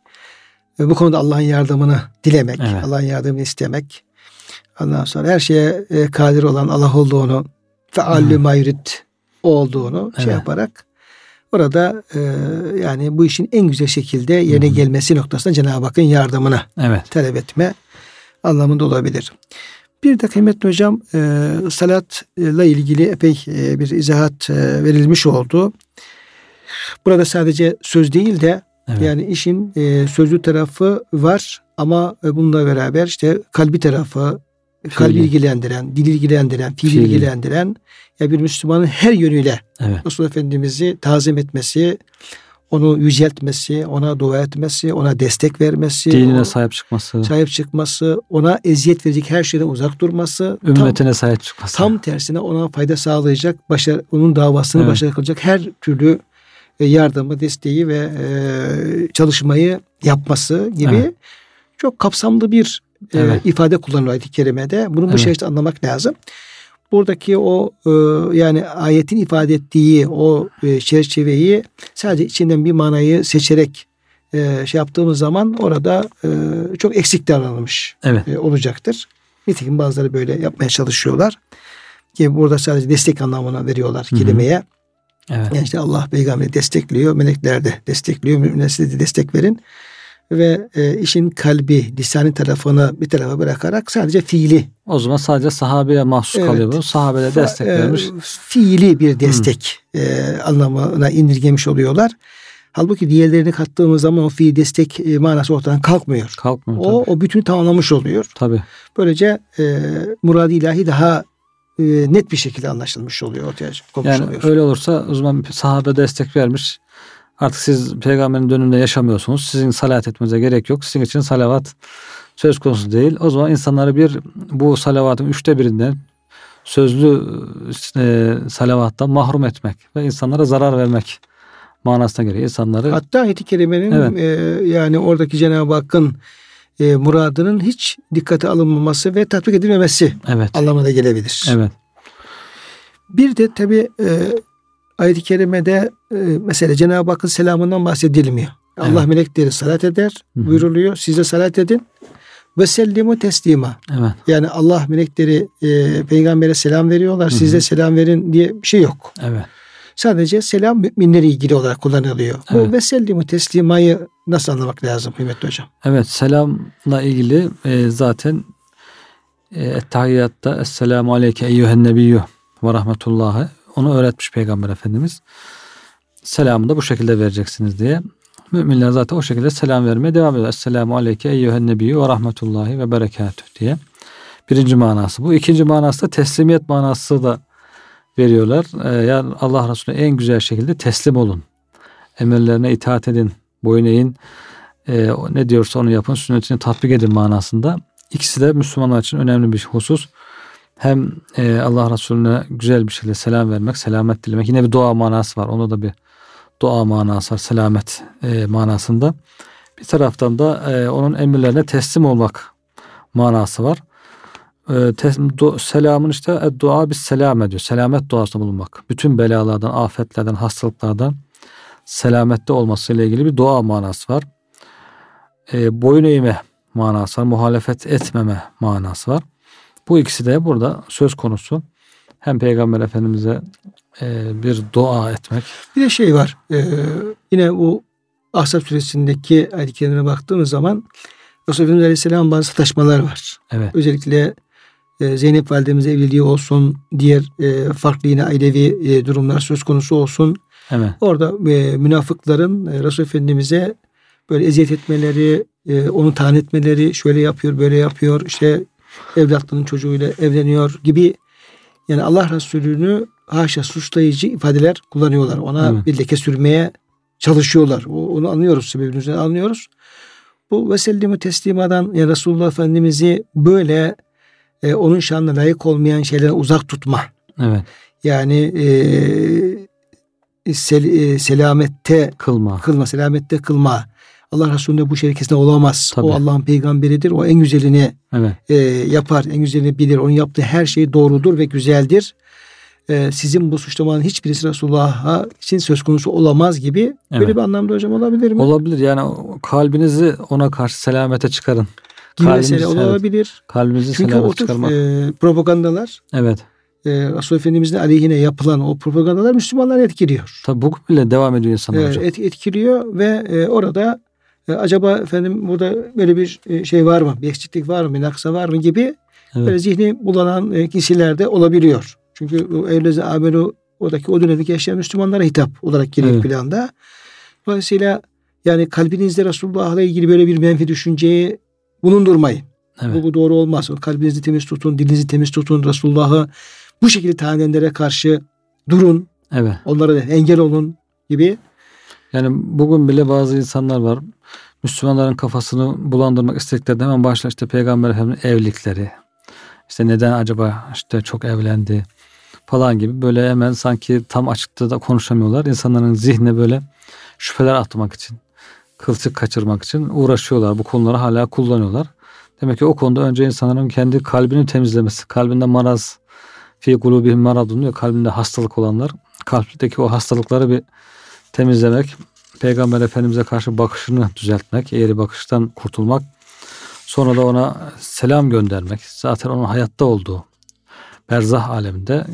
Ve bu konuda Allah'ın yardımını dilemek, Evet. Allah'ın yardımını istemek. Ondan sonra her şeye e, kadir olan Allah olduğunu, feallü mayrit olduğunu şey Evet. yaparak orada e, yani bu işin en güzel şekilde yerine hı. gelmesi noktasında Cenab-ı Hakk'ın yardımını Evet. talep etme anlamında olabilir. Bir de kıymetli hocam e, salatla ilgili epey e, bir izahat e, verilmiş oldu. Burada sadece söz değil de Evet. yani işin e, sözlü tarafı var ama bununla beraber işte kalbi tarafı, kalbi ilgilendiren, dili ilgilendiren, fiili Fiili. ilgilendiren ya bir Müslümanın her yönüyle Evet. Resul Efendimiz'i tazim etmesi, onu yüceltmesi, ona dua etmesi, ona destek vermesi, Dinine o- sahip çıkması. sahip çıkması, ona eziyet verecek her şeyden uzak durması, tam, Ümmetine sahip çıkması. tam tersine ona fayda sağlayacak, başarı, onun davasını Evet. başarılı kılacak her türlü e, yardımı, desteği ve e, çalışmayı yapması gibi Evet. çok kapsamlı bir e, Evet. ifade kullanılıyor ayet-i kerimede. Bunu bu Evet. şekilde anlamak lazım. Buradaki o e, yani ayetin ifade ettiği o e, çerçeveyi sadece içinden bir manayı seçerek e, şey yaptığımız zaman orada e, çok eksik davranılmış Evet. e, olacaktır. Nitekim bazıları böyle yapmaya çalışıyorlar. Ki burada sadece destek anlamına veriyorlar Hı hı. kelimeye. Evet. Yani işte Allah peygamberi destekliyor, melekler de destekliyor, müminler size de destek verin. Ve e, işin kalbi, lisani tarafını bir tarafa bırakarak sadece fiili, O zaman sadece sahabeye mahsus Evet. kalıyor bu. Sahabede destek e, vermiş. fiili bir destek e, anlamına indirgemiş oluyorlar. Halbuki diğerlerini kattığımız zaman o fiil destek e, manası ortadan kalkmıyor. Kalkmıyor O, tabii. o bütünü tamamlamış oluyor. Tabii. Böylece e, murad-ı ilahi daha e, net bir şekilde anlaşılmış oluyor ortaya konmuş Yani oluyor. öyle olursa o zaman sahabe destek vermiş. Artık siz peygamberin dönümünde yaşamıyorsunuz. Sizin salat etmenize gerek yok. Sizin için salavat söz konusu değil. O zaman insanları bir bu salavatın üçte birinden sözlü e, salavattan mahrum etmek ve insanlara zarar vermek manasına göre insanları Hatta ayet-i kerimenin Evet. e, yani oradaki Cenab-ı Hakk'ın e, muradının hiç dikkate alınmaması ve tatbik edilmemesi evet anlamına gelebilir. evet Bir de tabi e, ayet-i kerimede e, mesela Cenab-ı Hakk'ın selamından bahsedilmiyor. Allah Evet. melekleri salat eder Hı hı. buyuruluyor. Siz de salat edin. Ve sellimu teslima. evet Yani Allah melekleri e, peygambere selam veriyorlar. Hı Siz de selam verin diye bir şey yok. evet Sadece selam müminlere ilgili olarak kullanılıyor. Evet. Bu ve sellimu teslimayı nasıl anlamak lazım kıymetli hocam? Evet selamla ilgili e, zaten e, Ettehiyyatta Esselamu Aleyke Eyyühen Nebiyyü ve Rahmetullahi onu öğretmiş Peygamber Efendimiz. Selamı da bu şekilde vereceksiniz diye. Müminler zaten o şekilde selam vermeye devam ediyor. Esselamu Aleyke Eyyühen Nebiyyü ve Rahmetullahi ve Berekatüh diye. Birinci manası bu. İkinci manası da teslimiyet manası da veriyorlar. E, yani Allah Resulü en güzel şekilde teslim olun. Emirlerine itaat edin. Boyun eğin e, o ne diyorsa onu yapın, sünnetini tatbik edin manasında. İkisi de Müslümanlar için önemli bir husus. Hem e, Allah Resulüne güzel bir şekilde selam vermek, selamet dilemek. Yine bir dua manası var. Onda da bir dua manası var, selamet e, manasında. Bir taraftan da e, onun emirlerine teslim olmak manası var. E, tes- du- selamın işte dua bir selam ediyor. Selamet duasında bulunmak. Bütün belalardan, afetlerden, hastalıklardan selamette olmasıyla ilgili bir dua manası var e, boyun eğme manası var. Muhalefet etmeme manası var. Bu ikisi de burada söz konusu. Hem Peygamber Efendimiz'e e, bir dua etmek. Bir de şey var. e, yine bu Ahzab suresindeki ayet-i kerimine baktığımız zaman Resulullah Efendimiz Aleyhisselam bazı sataşmalar var. Evet. Özellikle e, Zeynep validemiz evliliği olsun, diğer e, farklı yine ailevi e, durumlar söz konusu olsun. Evet. Orada e, münafıkların e, Resul Efendimiz'e böyle eziyet etmeleri, e, onu tahan etmeleri, şöyle yapıyor, böyle yapıyor, işte evlatlarının çocuğuyla evleniyor gibi yani Allah Resulü'nü haşa suçlayıcı ifadeler kullanıyorlar. Ona Evet. bir leke sürmeye çalışıyorlar. Onu anlıyoruz, sebebini anlıyoruz. Bu vesellimi teslimadan yani Resulullah Efendimiz'i böyle e, onun şanına layık olmayan şeylere uzak tutma. Evet. Yani e, sel, e, selamette Kılma. kılma, selamette kılma. Allah Resulü'nde bu kesin olamaz. Tabii. O Allah'ın peygamberidir. O en güzelini Evet. e, yapar, en güzelini bilir. Onun yaptığı her şey doğrudur ve güzeldir. E, sizin bu suçlamanın hiçbirisi Resulullah'a için söz konusu olamaz gibi. Böyle Evet. bir anlamda hocam olabilir mi? Olabilir. Yani kalbinizi ona karşı selamete çıkarın. gibi mesele evet. olabilir. Kalbinizi Çünkü selamete o tür çıkarmak. e, propagandalar Evet. e, Resulullah Efendimiz'in aleyhine yapılan o propagandalar Müslümanları etkiliyor. Tabi bugün bile devam ediyor insanlar e, hocam. et, etkiliyor ve e, orada e, acaba efendim burada böyle bir e, şey var mı? Bir eksiklik var mı? Bir naksa var mı gibi Evet. böyle zihni bulanan e, kişiler de olabiliyor. Çünkü bu evleze amelu oradaki o dönemdeki yaşayan Müslümanlara hitap olarak geliyor Evet. planda. Dolayısıyla yani kalbinizde Resulullah'la ilgili böyle bir menfi düşünceyi bulundurmayın. Evet. Bu, bu doğru olmaz. Kalbinizi temiz tutun, dilinizi temiz tutun. Resulullah'ı bu şekilde tahan edenlere karşı durun. Evet. Onlara engel olun gibi. Yani bugün bile bazı insanlar var. Müslümanların kafasını bulandırmak istediklerinde hemen başlar işte Peygamber Efendimiz'in evlilikleri. İşte neden acaba işte çok evlendi falan gibi böyle hemen sanki tam açıkta da konuşamıyorlar. İnsanların zihnine böyle şüpheler atmak için, kılçık kaçırmak için uğraşıyorlar. Bu konuları hala kullanıyorlar. Demek ki o konuda önce insanların kendi kalbini temizlemesi, kalbinde maraz, fi kulubihim maradun diyor, kalbinde hastalık olanlar, kalpteki o hastalıkları bir temizlemek, Peygamber Efendimiz'e karşı bakışını düzeltmek, eğri bakıştan kurtulmak, sonra da ona selam göndermek, zaten onun hayatta olduğu berzah aleminde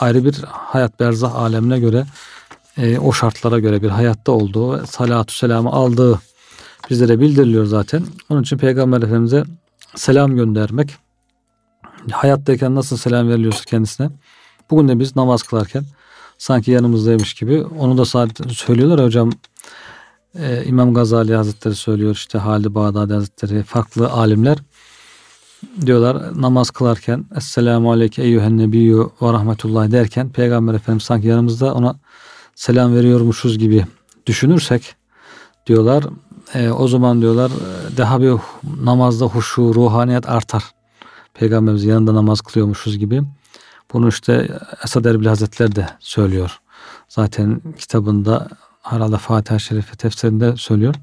ayrı bir hayat berzah alemine göre e, o şartlara göre bir hayatta olduğu, salatu selamı aldığı bizlere bildiriliyor zaten. Onun için Peygamber Efendimiz'e selam göndermek, hayattayken nasıl selam veriliyorsa kendisine, bugün de biz namaz kılarken sanki yanımızdaymış gibi onu da sadece söylüyorlar hocam. E, İmam Gazali Hazretleri söylüyor işte Halid Bağdadi Hazretleri farklı alimler diyorlar namaz kılarken Esselamu Aleyke Eyyühen Nebiyyü ve Rahmetullah derken Peygamber Efendimiz sanki yanımızda ona selam veriyormuşuz gibi düşünürsek diyorlar e, o zaman diyorlar daha bir namazda huşu, ruhaniyet artar. Peygamberimiz yanında namaz kılıyormuşuz gibi. Bunu işte Esad Erbil Hazretleri de söylüyor. Zaten kitabında herhalde Fatiha Şerife tefsirinde söylüyor.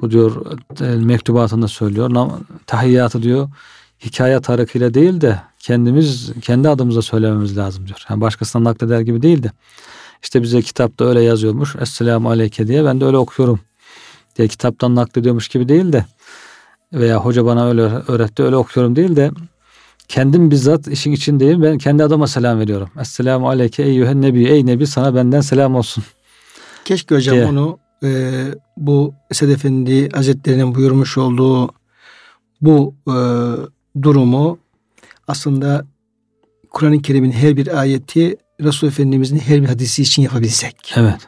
Bu diyor e, mektubatında söylüyor. Tahiyyatı diyor hikaye tarikıyla değil de kendimiz kendi adımıza söylememiz lazım diyor. Yani başkasından nakleder gibi değil de işte bize kitapta öyle yazıyormuş. Esselamu Aleyke diye ben de öyle okuyorum diye kitaptan naklediyormuş gibi değil de veya hoca bana öyle öğretti öyle okuyorum değil de kendim bizzat işin içindeyim. Ben kendi adıma selam veriyorum. Esselamu aleyke eyyühen nebi. Ey nebi sana benden selam olsun. Keşke hocam diye. onu e, bu Esed Efendi Hazretleri'nin buyurmuş olduğu bu e, durumu aslında Kur'an-ı Kerim'in her bir ayeti Resul Efendimizin her bir hadisi için yapabilsek. Evet.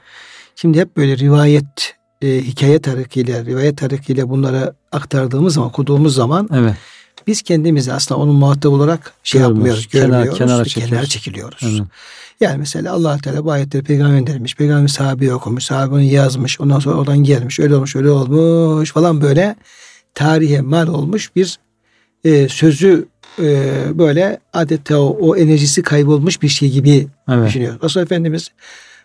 Şimdi hep böyle rivayet, e, hikaye tarihiyle, rivayet tarihiyle bunlara aktardığımız zaman, okuduğumuz zaman evet. Biz kendimizi aslında onun muhatap olarak şey Görmüyoruz. yapmıyoruz, görmüyoruz. Kenar, kenara, çekiyoruz. kenara çekiliyoruz. Evet. Yani mesela allah Teala bu ayetleri peygamber demiş. Peygamber sahabe okumuş. Sahabe onu yazmış. Ondan sonra oradan gelmiş. Öyle olmuş öyle olmuş falan böyle tarihe mal olmuş bir e, sözü e, böyle adeta o, o enerjisi kaybolmuş bir şey gibi evet. düşünüyor. Resulullah Efendimiz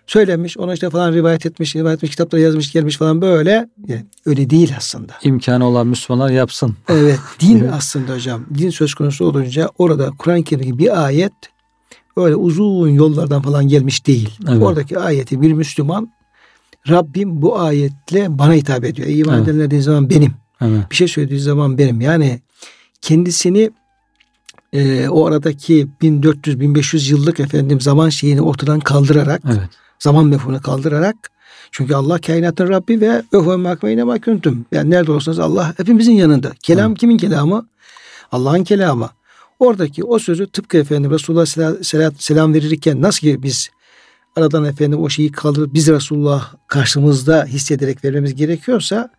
söylemiş, ona işte falan rivayet etmiş, rivayet etmiş, kitapları yazmış, gelmiş falan böyle. Yani öyle değil aslında. İmkanı olan Müslümanlar yapsın. Evet, din aslında hocam. Din söz konusu olunca orada Kur'an-ı Kerim'deki bir ayet öyle uzun yollardan falan gelmiş değil. Evet. Oradaki ayeti bir Müslüman Rabbim bu ayetle bana hitap ediyor. İman evet. edenler dediği zaman benim. Evet. Bir şey söylediği zaman benim. Yani kendisini e, o aradaki 1400-1500 yıllık efendim zaman şeyini ortadan kaldırarak evet. Zaman mefhumunu kaldırarak çünkü Allah kainatın Rabbi ve öhve makmeyne maküntüm. Yani nerede olsanız Allah hepimizin yanında. Kelam evet. kimin kelamı? Allah'ın kelamı. Oradaki o sözü tıpkı efendim Resulullah selam, selam verirken nasıl ki biz aradan efendim o şeyi kaldırıp biz Resulullah karşımızda hissederek vermemiz gerekiyorsa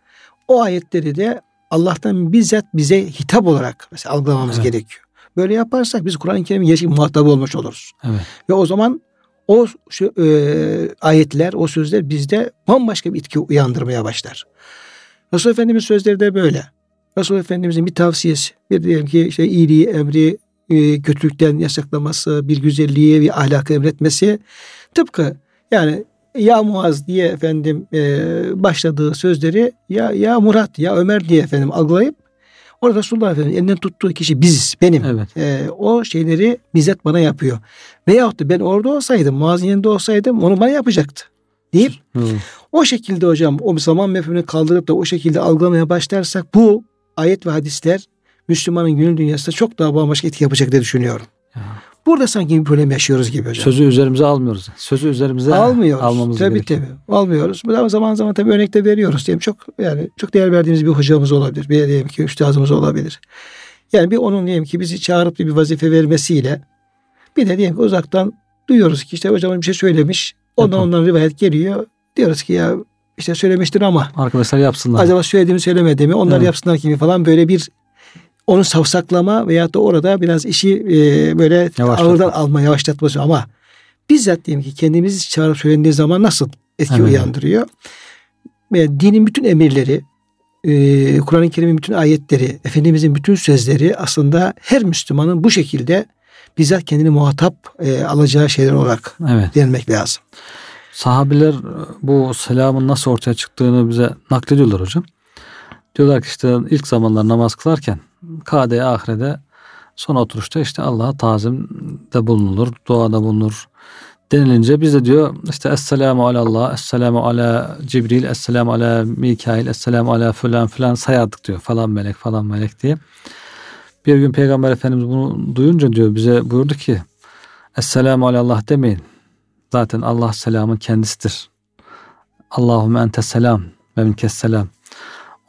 o ayetleri de Allah'tan bizzat bize hitap olarak mesela algılamamız evet. gerekiyor. Böyle yaparsak biz Kur'an-ı Kerim'in gerçek muhatabı olmuş oluruz. Evet. Ve o zaman o şu, e, ayetler, o sözler bizde bambaşka bir itki uyandırmaya başlar. Resul Efendimiz sözleri de böyle. Resul Efendimizin bir tavsiyesi, bir diyelim ki işte iyiliği, emri, e, kötülükten yasaklaması, bir güzelliği, bir ahlakı emretmesi tıpkı yani ya Muaz diye efendim e, başladığı sözleri ya ya Murat ya Ömer diye efendim algılayıp orada Resulullah Efendimiz elinden tuttuğu kişi biziz benim. Evet. E, o şeyleri bizzat bana yapıyor. Veyahut da ben orada olsaydım Muaz'ın yanında olsaydım onu bana yapacaktı. Deyip hmm. o şekilde hocam o zaman mefhumunu kaldırıp da o şekilde algılamaya başlarsak bu ayet ve hadisler Müslümanın gönül dünyasında çok daha bambaşka etki yapacak diye düşünüyorum. Burada sanki bir problem yaşıyoruz gibi hocam. Sözü üzerimize almıyoruz. Sözü üzerimize almıyoruz. almamız tabii, gerekiyor. Tabii Almıyoruz. Ama zaman zaman tabii örnek de veriyoruz. Diyelim çok yani çok değer verdiğimiz bir hocamız olabilir. Bir diyelim ki üstadımız olabilir. Yani bir onun diyelim ki bizi çağırıp bir vazife vermesiyle bir de diyelim ki uzaktan duyuyoruz ki işte hocamın bir şey söylemiş. Ondan Yapalım. ondan rivayet geliyor. Diyoruz ki ya işte söylemiştir ama arkadaşlar yapsınlar. Acaba söylediğimi söylemediğimi onlar evet. yapsınlar gibi falan böyle bir onu savsaklama veya da orada biraz işi e, böyle ağırdan alma, yavaşlatması ama bizzat diyelim ki kendimizi çağırıp söylendiği zaman nasıl etki evet. uyandırıyor? Ve dinin bütün emirleri, e, Kur'an-ı Kerim'in bütün ayetleri, Efendimizin bütün sözleri aslında her Müslümanın bu şekilde bizzat kendini muhatap e, alacağı şeyler olarak evet. denilmek lazım. Sahabiler bu selamın nasıl ortaya çıktığını bize naklediyorlar hocam. Diyorlar ki işte ilk zamanlar namaz kılarken kade ahirede son oturuşta işte Allah'a tazimde bulunulur, duada bulunur denilince biz de diyor işte Esselamu alallah, Esselamu ala Cibril, Esselamu ala Mikail, Esselamu ala falan filan sayardık diyor falan melek falan melek diye. Bir gün Peygamber Efendimiz bunu duyunca diyor bize buyurdu ki Esselamu alallah demeyin. Zaten Allah selamın kendisidir. Allahümme ente selam ve minkes selam.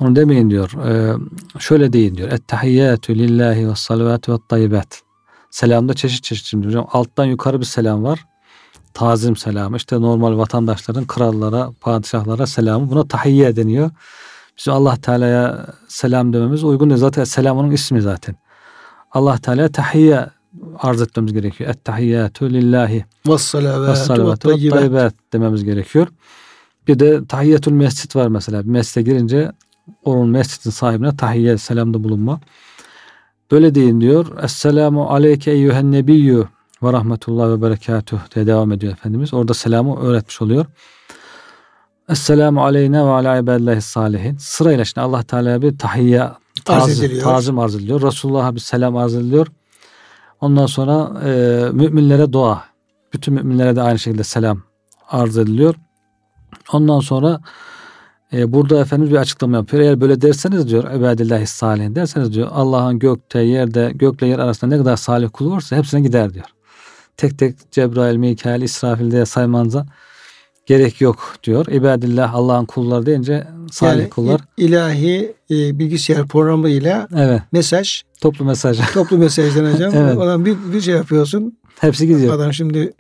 Onu demeyin diyor. Ee, şöyle deyin diyor. Ettehiyyatü lillahi ve salavatü ve tayyibat. Selamda çeşit çeşit şimdi hocam. Alttan yukarı bir selam var. Tazim selamı. İşte normal vatandaşların krallara, padişahlara selamı. Buna tahiyye deniyor. Biz Allah Teala'ya selam dememiz uygun değil. Zaten selam onun ismi zaten. Allah Teala'ya tahiyye arz etmemiz gerekiyor. Ettehiyyatü lillahi ve salavatü ve tayyibat dememiz gerekiyor. Bir de tahiyyetül mescit var mesela. Bir mescide girince onun mescidin sahibine tahiyye selamda bulunma. Böyle deyin diyor. Esselamu aleyke eyyühen nebiyyü ve rahmetullah ve berekatuh diye devam ediyor Efendimiz. Orada selamı öğretmiş oluyor. Esselamu aleyne ve ala ibadillahi salihin. Sırayla şimdi Allah Teala'ya bir tahiyye tazim, tazim arz ediliyor. Resulullah'a bir selam arz ediliyor. Ondan sonra e, müminlere dua. Bütün müminlere de aynı şekilde selam arz ediliyor. Ondan sonra e, burada Efendimiz bir açıklama yapıyor. Eğer böyle derseniz diyor ibadillahi salihin derseniz diyor Allah'ın gökte yerde gökle yer arasında ne kadar salih kulu varsa hepsine gider diyor. Tek tek Cebrail, Mikail, İsrafil diye saymanıza gerek yok diyor. İbadillah Allah'ın kulları deyince salih yani, kullar. ilahi e, bilgisayar programıyla evet. mesaj. Toplu mesaj. Toplu mesajdan hocam. evet. Adam bir, bir şey yapıyorsun. Hepsi gidiyor. Adam şimdi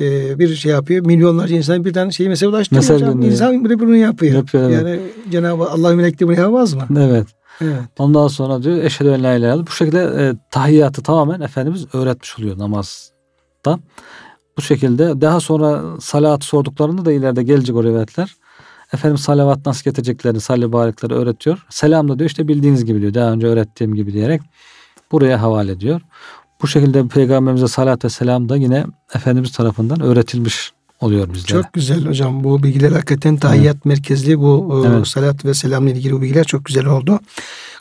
e, bir şey yapıyor. Milyonlarca insan bir tane şeyi mesela ulaştırıyor Mesaj hocam. İnsan bile bunu yapıyor. yapıyor evet. Yani Cenab-ı Allah melekleri bunu yapamaz mı? Evet. Evet. Ondan sonra diyor eşhedü en la ilahe Bu şekilde e, tahiyyatı tamamen Efendimiz öğretmiş oluyor namazda. Bu şekilde daha sonra salat sorduklarında da ileride gelecek o rivayetler. Efendim salavat nasıl getireceklerini, salli barikleri öğretiyor. Selam da diyor işte bildiğiniz gibi diyor. Daha önce öğrettiğim gibi diyerek buraya havale ediyor. Bu şekilde Peygamberimize salat ve selam da yine Efendimiz tarafından öğretilmiş oluyor bizlere. Çok güzel hocam. Bu bilgiler hakikaten tahiyyat evet. merkezli bu e, evet. salat ve selamla ilgili bu bilgiler çok güzel oldu.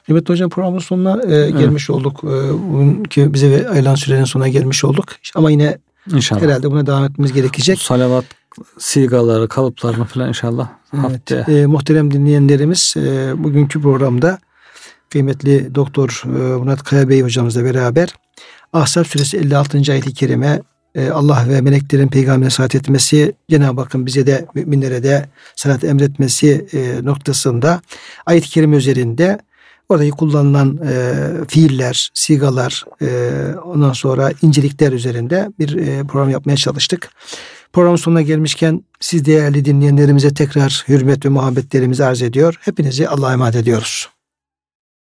Kıymetli hocam programın sonuna e, evet. gelmiş olduk. E, ki bize ayrılan sürenin sonuna gelmiş olduk. Ama yine İnşallah. herhalde buna devam etmemiz gerekecek. Salavat sigaları, kalıplarını falan inşallah. Evet. E, muhterem dinleyenlerimiz e, bugünkü programda kıymetli Doktor e, Murat Kaya Bey hocamızla beraber Ahzab suresi 56. ayet-i kerime e, Allah ve meleklerin peygamberine salat etmesi, Cenab-ı Hakk'ın bize de müminlere de salat emretmesi e, noktasında ayet-i kerime üzerinde oradaki kullanılan e, fiiller, sigalar, e, ondan sonra incelikler üzerinde bir e, program yapmaya çalıştık. Programın sonuna gelmişken siz değerli dinleyenlerimize tekrar hürmet ve muhabbetlerimizi arz ediyor. Hepinizi Allah'a emanet ediyoruz.